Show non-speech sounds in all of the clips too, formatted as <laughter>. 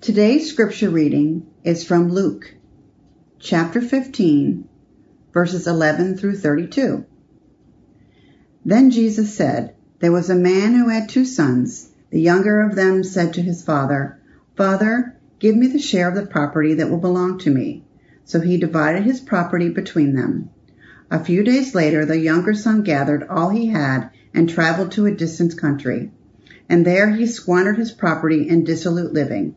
Today's scripture reading is from Luke, chapter 15, verses 11 through 32. Then Jesus said, There was a man who had two sons. The younger of them said to his father, Father, give me the share of the property that will belong to me. So he divided his property between them. A few days later, the younger son gathered all he had and traveled to a distant country. And there he squandered his property in dissolute living.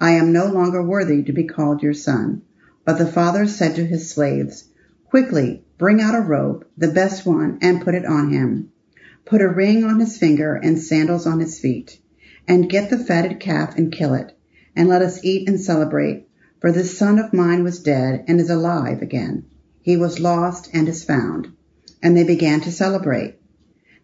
I am no longer worthy to be called your son. But the father said to his slaves, Quickly, bring out a robe, the best one, and put it on him. Put a ring on his finger and sandals on his feet. And get the fatted calf and kill it. And let us eat and celebrate. For this son of mine was dead and is alive again. He was lost and is found. And they began to celebrate.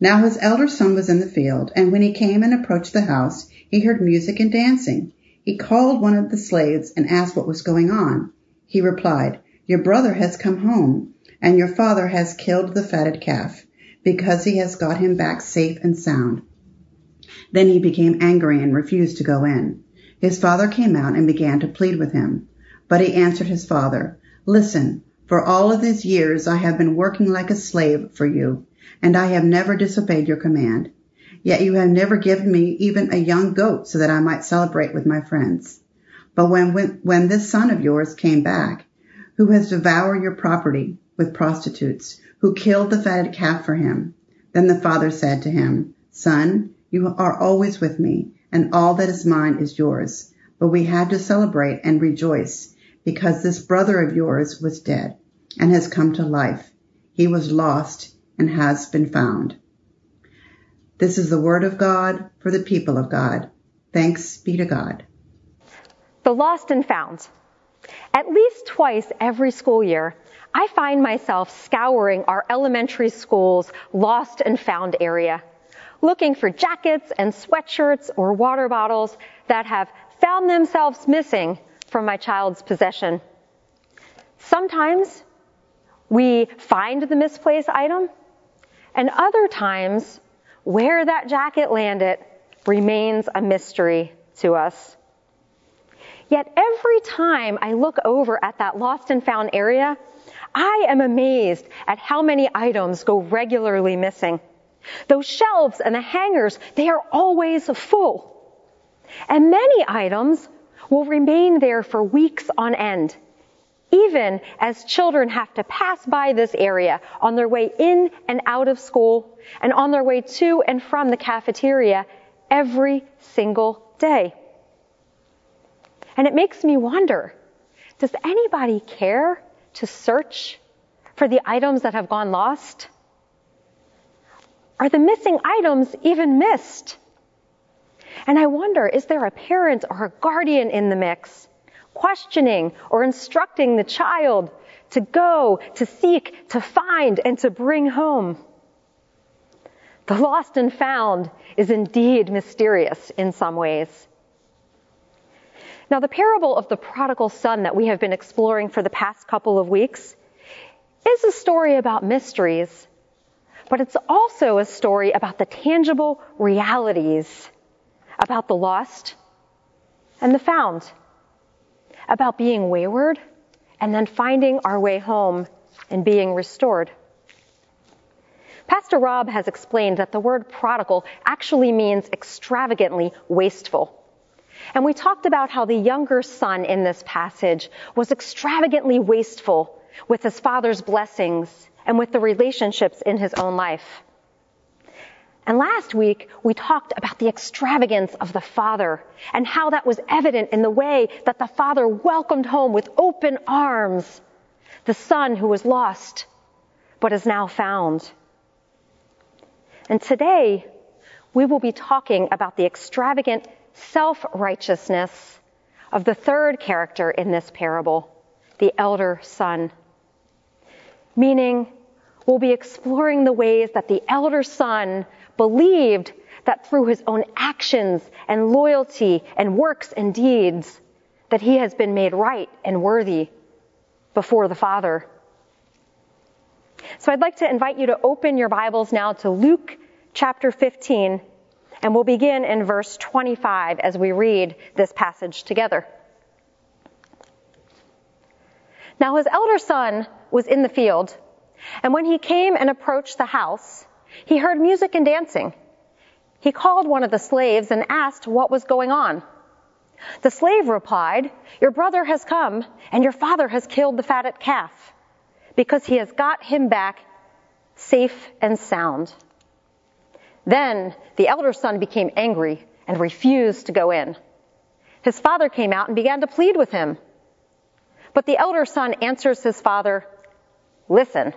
Now his elder son was in the field, and when he came and approached the house, he heard music and dancing. He called one of the slaves and asked what was going on. He replied, Your brother has come home, and your father has killed the fatted calf, because he has got him back safe and sound. Then he became angry and refused to go in. His father came out and began to plead with him. But he answered his father, Listen, for all of these years I have been working like a slave for you, and I have never disobeyed your command. Yet you have never given me even a young goat so that I might celebrate with my friends. But when, when, when this son of yours came back, who has devoured your property with prostitutes, who killed the fatted calf for him, then the father said to him, Son, you are always with me, and all that is mine is yours. But we had to celebrate and rejoice, because this brother of yours was dead and has come to life. He was lost and has been found. This is the word of God for the people of God. Thanks be to God. The lost and found. At least twice every school year, I find myself scouring our elementary school's lost and found area, looking for jackets and sweatshirts or water bottles that have found themselves missing from my child's possession. Sometimes we find the misplaced item, and other times where that jacket landed remains a mystery to us. Yet every time I look over at that lost and found area, I am amazed at how many items go regularly missing. Those shelves and the hangers, they are always full. And many items will remain there for weeks on end, even as children have to pass by this area on their way in and out of school and on their way to and from the cafeteria every single day. And it makes me wonder, does anybody care to search for the items that have gone lost? Are the missing items even missed? And I wonder, is there a parent or a guardian in the mix? Questioning or instructing the child to go, to seek, to find, and to bring home. The lost and found is indeed mysterious in some ways. Now, the parable of the prodigal son that we have been exploring for the past couple of weeks is a story about mysteries, but it's also a story about the tangible realities about the lost and the found about being wayward and then finding our way home and being restored. Pastor Rob has explained that the word prodigal actually means extravagantly wasteful. And we talked about how the younger son in this passage was extravagantly wasteful with his father's blessings and with the relationships in his own life. And last week, we talked about the extravagance of the father and how that was evident in the way that the father welcomed home with open arms the son who was lost but is now found. And today, we will be talking about the extravagant self-righteousness of the third character in this parable, the elder son. Meaning, we'll be exploring the ways that the elder son believed that through his own actions and loyalty and works and deeds, that he has been made right and worthy before the Father. So I'd like to invite you to open your Bibles now to Luke chapter 15 and we'll begin in verse 25 as we read this passage together. Now his elder son was in the field, and when he came and approached the house, he heard music and dancing. He called one of the slaves and asked what was going on. The slave replied, Your brother has come, and your father has killed the fatted calf, because he has got him back safe and sound. Then the elder son became angry and refused to go in. His father came out and began to plead with him. But the elder son answers his father, Listen,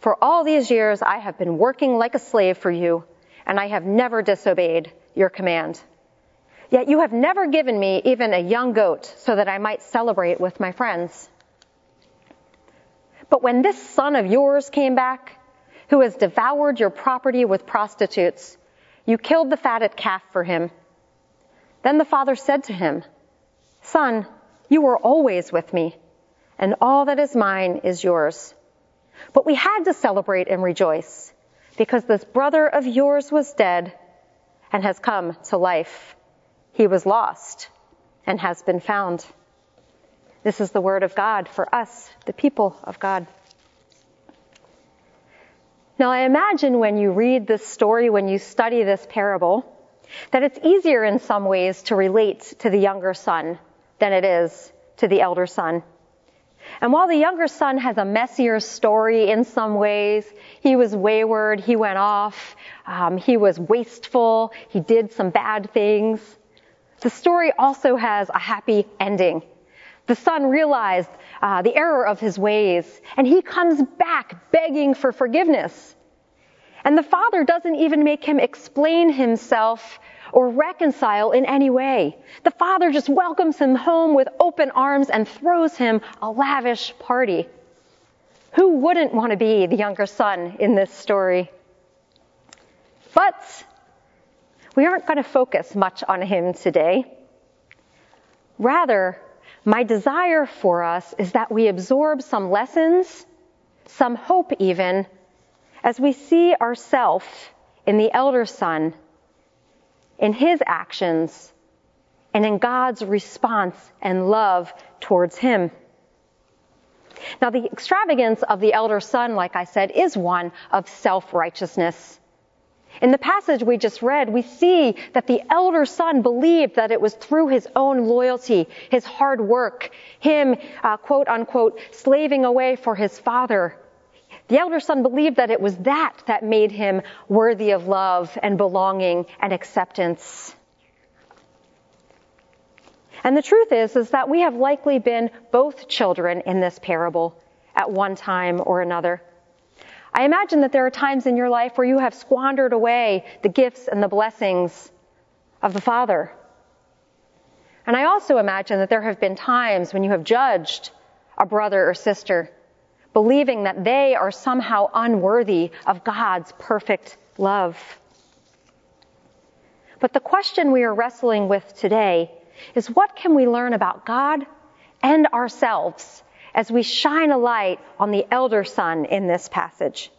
for all these years I have been working like a slave for you, and I have never disobeyed your command. Yet you have never given me even a young goat so that I might celebrate with my friends. But when this son of yours came back, who has devoured your property with prostitutes. You killed the fatted calf for him. Then the father said to him, Son, you were always with me, and all that is mine is yours. But we had to celebrate and rejoice, because this brother of yours was dead and has come to life. He was lost and has been found. This is the word of God for us, the people of God. Now I imagine when you read this story, when you study this parable, that it's easier in some ways to relate to the younger son than it is to the elder son. And while the younger son has a messier story in some ways, he was wayward, he went off, um, he was wasteful, he did some bad things. The story also has a happy ending. The son realized uh, the error of his ways, and he comes back begging for forgiveness. And the father doesn't even make him explain himself or reconcile in any way. The father just welcomes him home with open arms and throws him a lavish party. Who wouldn't want to be the younger son in this story? But we aren't going to focus much on him today. Rather, my desire for us is that we absorb some lessons, some hope even, as we see ourselves in the elder son, in his actions, and in God's response and love towards him. Now, the extravagance of the elder son, like I said, is one of self-righteousness. In the passage we just read, we see that the elder son believed that it was through his own loyalty, his hard work, him, uh, quote unquote, slaving away for his father. The elder son believed that it was that that made him worthy of love and belonging and acceptance. And the truth is, is that we have likely been both children in this parable at one time or another. I imagine that there are times in your life where you have squandered away the gifts and the blessings of the Father. And I also imagine that there have been times when you have judged a brother or sister, believing that they are somehow unworthy of God's perfect love. But the question we are wrestling with today is what can we learn about God and ourselves as we shine a light on the elder son in this passage.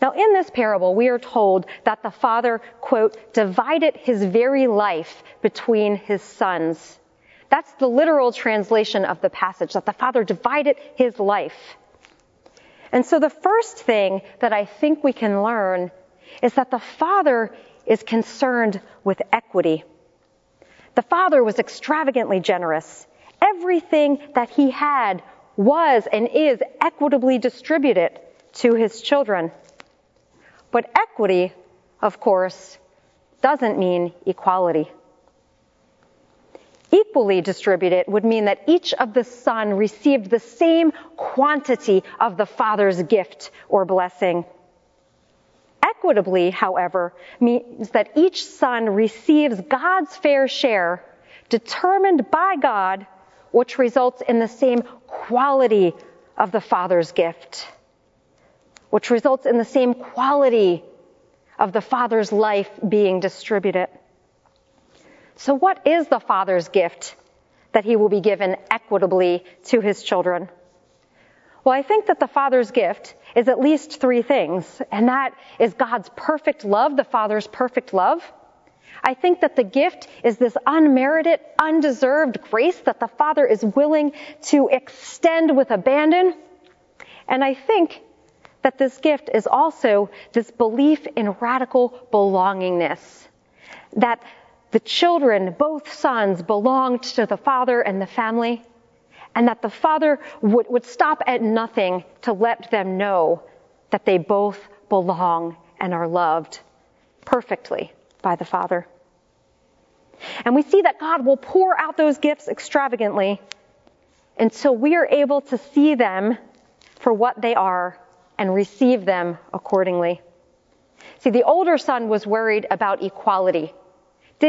Now, in this parable, we are told that the father, quote, divided his very life between his sons. That's the literal translation of the passage, that the father divided his life. And so the first thing that I think we can learn is that the father is concerned with equity. The father was extravagantly generous. Everything that he had was and is equitably distributed to his children. But equity, of course, doesn't mean equality. Equally distributed would mean that each of the son received the same quantity of the father's gift or blessing. Equitably, however, means that each son receives God's fair share determined by God, which results in the same quality of the father's gift, which results in the same quality of the father's life being distributed. So, what is the Father's gift that he will be given equitably to his children? Well, I think that the Father's gift is at least three things, and that is God's perfect love, the Father's perfect love. I think that the gift is this unmerited, undeserved grace that the Father is willing to extend with abandon. And I think that this gift is also this belief in radical belongingness. That the children, both sons, belonged to the father and the family, and that the father would, would stop at nothing to let them know that they both belong and are loved perfectly by the father. And we see that God will pour out those gifts extravagantly until we are able to see them for what they are and receive them accordingly. See, the older son was worried about equality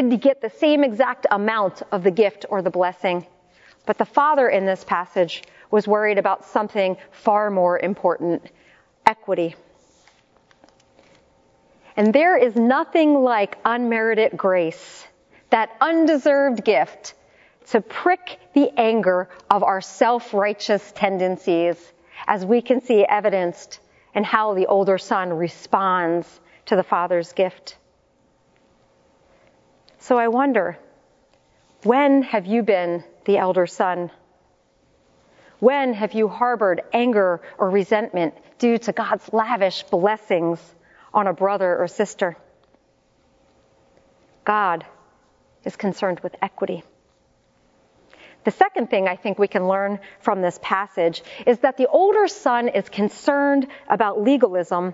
did get the same exact amount of the gift or the blessing. But the father in this passage was worried about something far more important equity. And there is nothing like unmerited grace, that undeserved gift, to prick the anger of our self righteous tendencies, as we can see evidenced in how the older son responds to the father's gift. So I wonder, when have you been the elder son? When have you harbored anger or resentment due to God's lavish blessings on a brother or sister? God is concerned with equity. The second thing I think we can learn from this passage is that the older son is concerned about legalism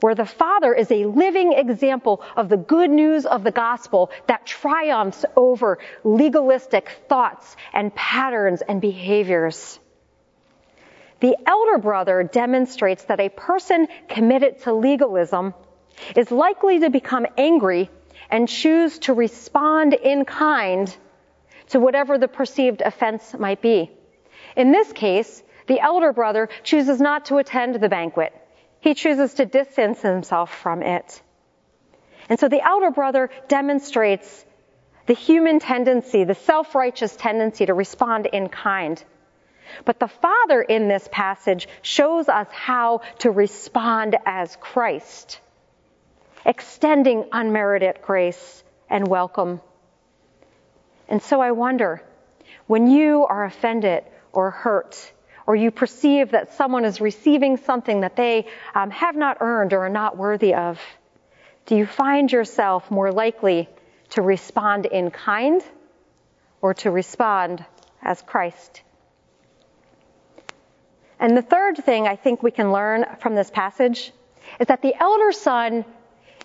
where the Father is a living example of the good news of the gospel that triumphs over legalistic thoughts and patterns and behaviors. The elder brother demonstrates that a person committed to legalism is likely to become angry and choose to respond in kind to whatever the perceived offense might be. In this case, the elder brother chooses not to attend the banquet he chooses to distance himself from it. And so the elder brother demonstrates the human tendency, the self-righteous tendency to respond in kind. But the father in this passage shows us how to respond as Christ, extending unmerited grace and welcome. And so I wonder, when you are offended or hurt, or you perceive that someone is receiving something that they um, have not earned or are not worthy of, do you find yourself more likely to respond in kind or to respond as Christ? And the third thing I think we can learn from this passage is that the elder son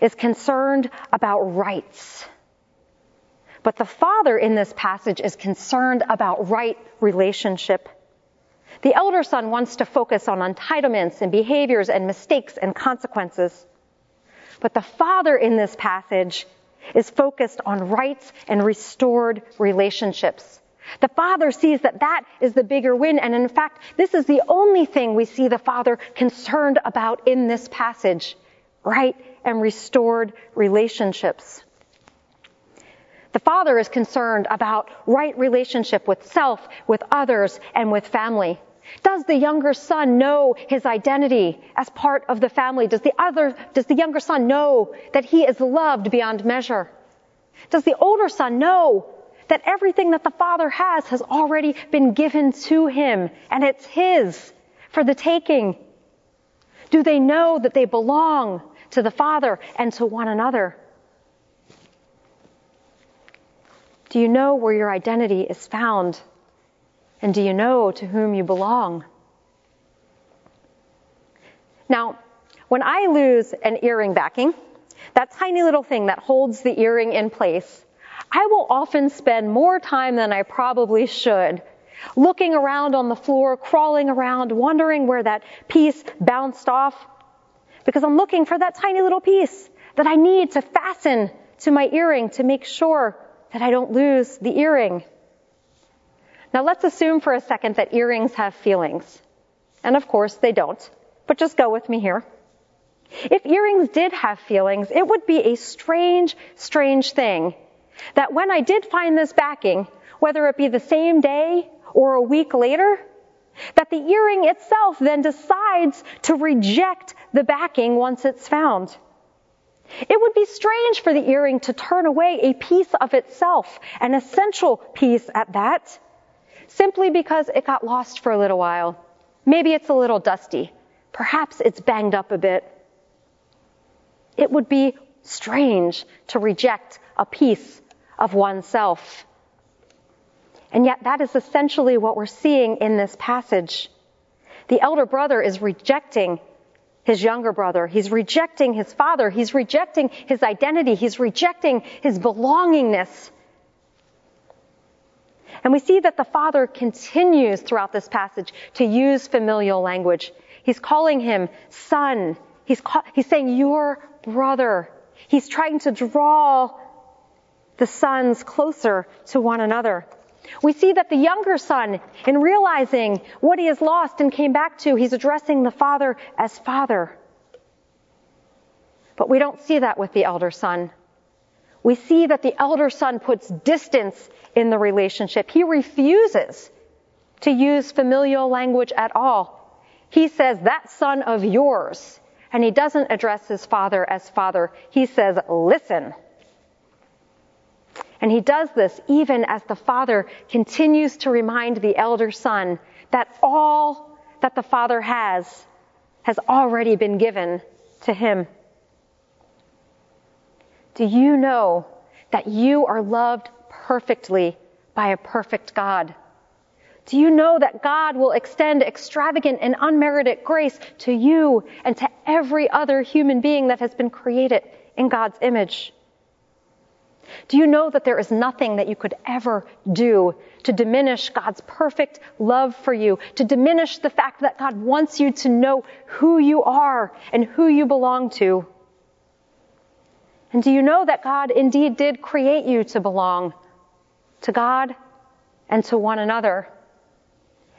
is concerned about rights. But the father in this passage is concerned about right relationship. The elder son wants to focus on entitlements and behaviors and mistakes and consequences. But the father in this passage is focused on rights and restored relationships. The father sees that that is the bigger win. And in fact, this is the only thing we see the father concerned about in this passage. Right and restored relationships. The father is concerned about right relationship with self, with others, and with family. Does the younger son know his identity as part of the family? Does the other, does the younger son know that he is loved beyond measure? Does the older son know that everything that the father has has already been given to him and it's his for the taking? Do they know that they belong to the father and to one another? Do you know where your identity is found? And do you know to whom you belong? Now, when I lose an earring backing, that tiny little thing that holds the earring in place, I will often spend more time than I probably should looking around on the floor, crawling around, wondering where that piece bounced off, because I'm looking for that tiny little piece that I need to fasten to my earring to make sure that I don't lose the earring. Now let's assume for a second that earrings have feelings. And of course they don't, but just go with me here. If earrings did have feelings, it would be a strange, strange thing that when I did find this backing, whether it be the same day or a week later, that the earring itself then decides to reject the backing once it's found. It would be strange for the earring to turn away a piece of itself, an essential piece at that, simply because it got lost for a little while. Maybe it's a little dusty. Perhaps it's banged up a bit. It would be strange to reject a piece of oneself. And yet that is essentially what we're seeing in this passage. The elder brother is rejecting his younger brother. He's rejecting his father. He's rejecting his identity. He's rejecting his belongingness. And we see that the father continues throughout this passage to use familial language. He's calling him son. He's, call, he's saying your brother. He's trying to draw the sons closer to one another. We see that the younger son, in realizing what he has lost and came back to, he's addressing the father as father. But we don't see that with the elder son. We see that the elder son puts distance in the relationship. He refuses to use familial language at all. He says, that son of yours. And he doesn't address his father as father. He says, listen. And he does this even as the father continues to remind the elder son that all that the father has has already been given to him. Do you know that you are loved perfectly by a perfect God? Do you know that God will extend extravagant and unmerited grace to you and to every other human being that has been created in God's image? Do you know that there is nothing that you could ever do to diminish God's perfect love for you, to diminish the fact that God wants you to know who you are and who you belong to? And do you know that God indeed did create you to belong to God and to one another?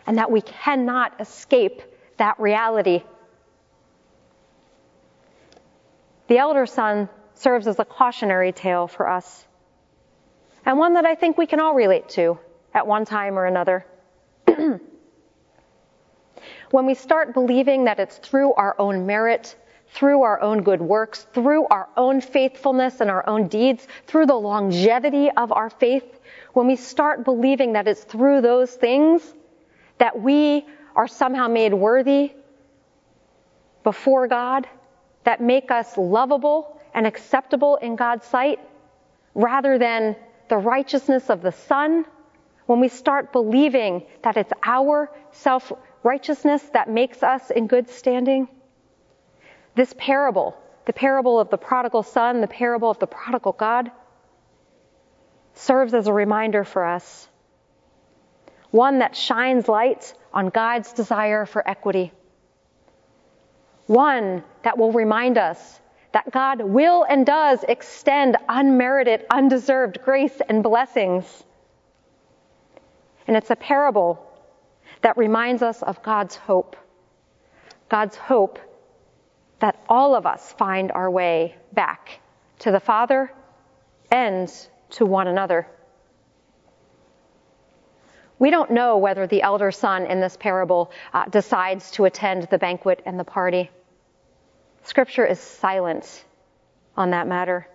And that we cannot escape that reality. The elder son serves as a cautionary tale for us. And one that I think we can all relate to at one time or another. <clears throat> when we start believing that it's through our own merit, through our own good works, through our own faithfulness and our own deeds, through the longevity of our faith, when we start believing that it's through those things that we are somehow made worthy before God, that make us lovable and acceptable in God's sight rather than the righteousness of the Son, when we start believing that it's our self righteousness that makes us in good standing, this parable, the parable of the prodigal son, the parable of the prodigal God, serves as a reminder for us. One that shines light on God's desire for equity. One that will remind us that God will and does extend unmerited, undeserved grace and blessings. And it's a parable that reminds us of God's hope. God's hope that all of us find our way back to the Father and to one another. We don't know whether the elder son in this parable uh, decides to attend the banquet and the party. Scripture is silent on that matter.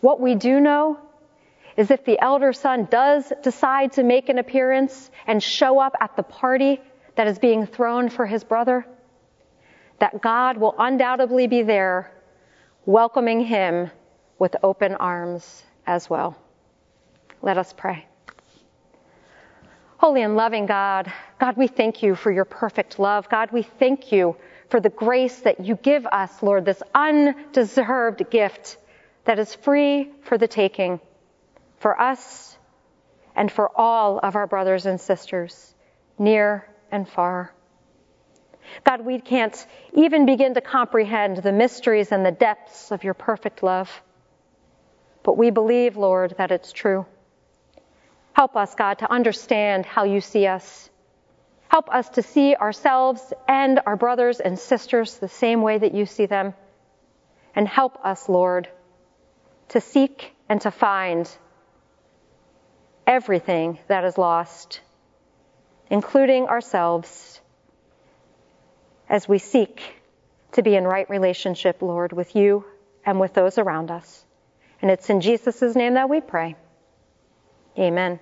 What we do know is if the elder son does decide to make an appearance and show up at the party that is being thrown for his brother, that God will undoubtedly be there welcoming him with open arms as well. Let us pray. Holy and loving God, God, we thank you for your perfect love. God, we thank you for the grace that you give us, Lord, this undeserved gift that is free for the taking for us and for all of our brothers and sisters, near and far. God, we can't even begin to comprehend the mysteries and the depths of your perfect love. But we believe, Lord, that it's true. Help us, God, to understand how you see us. Help us to see ourselves and our brothers and sisters the same way that you see them. And help us, Lord, to seek and to find everything that is lost, including ourselves, as we seek to be in right relationship, Lord, with you and with those around us. And it's in Jesus' name that we pray. Amen.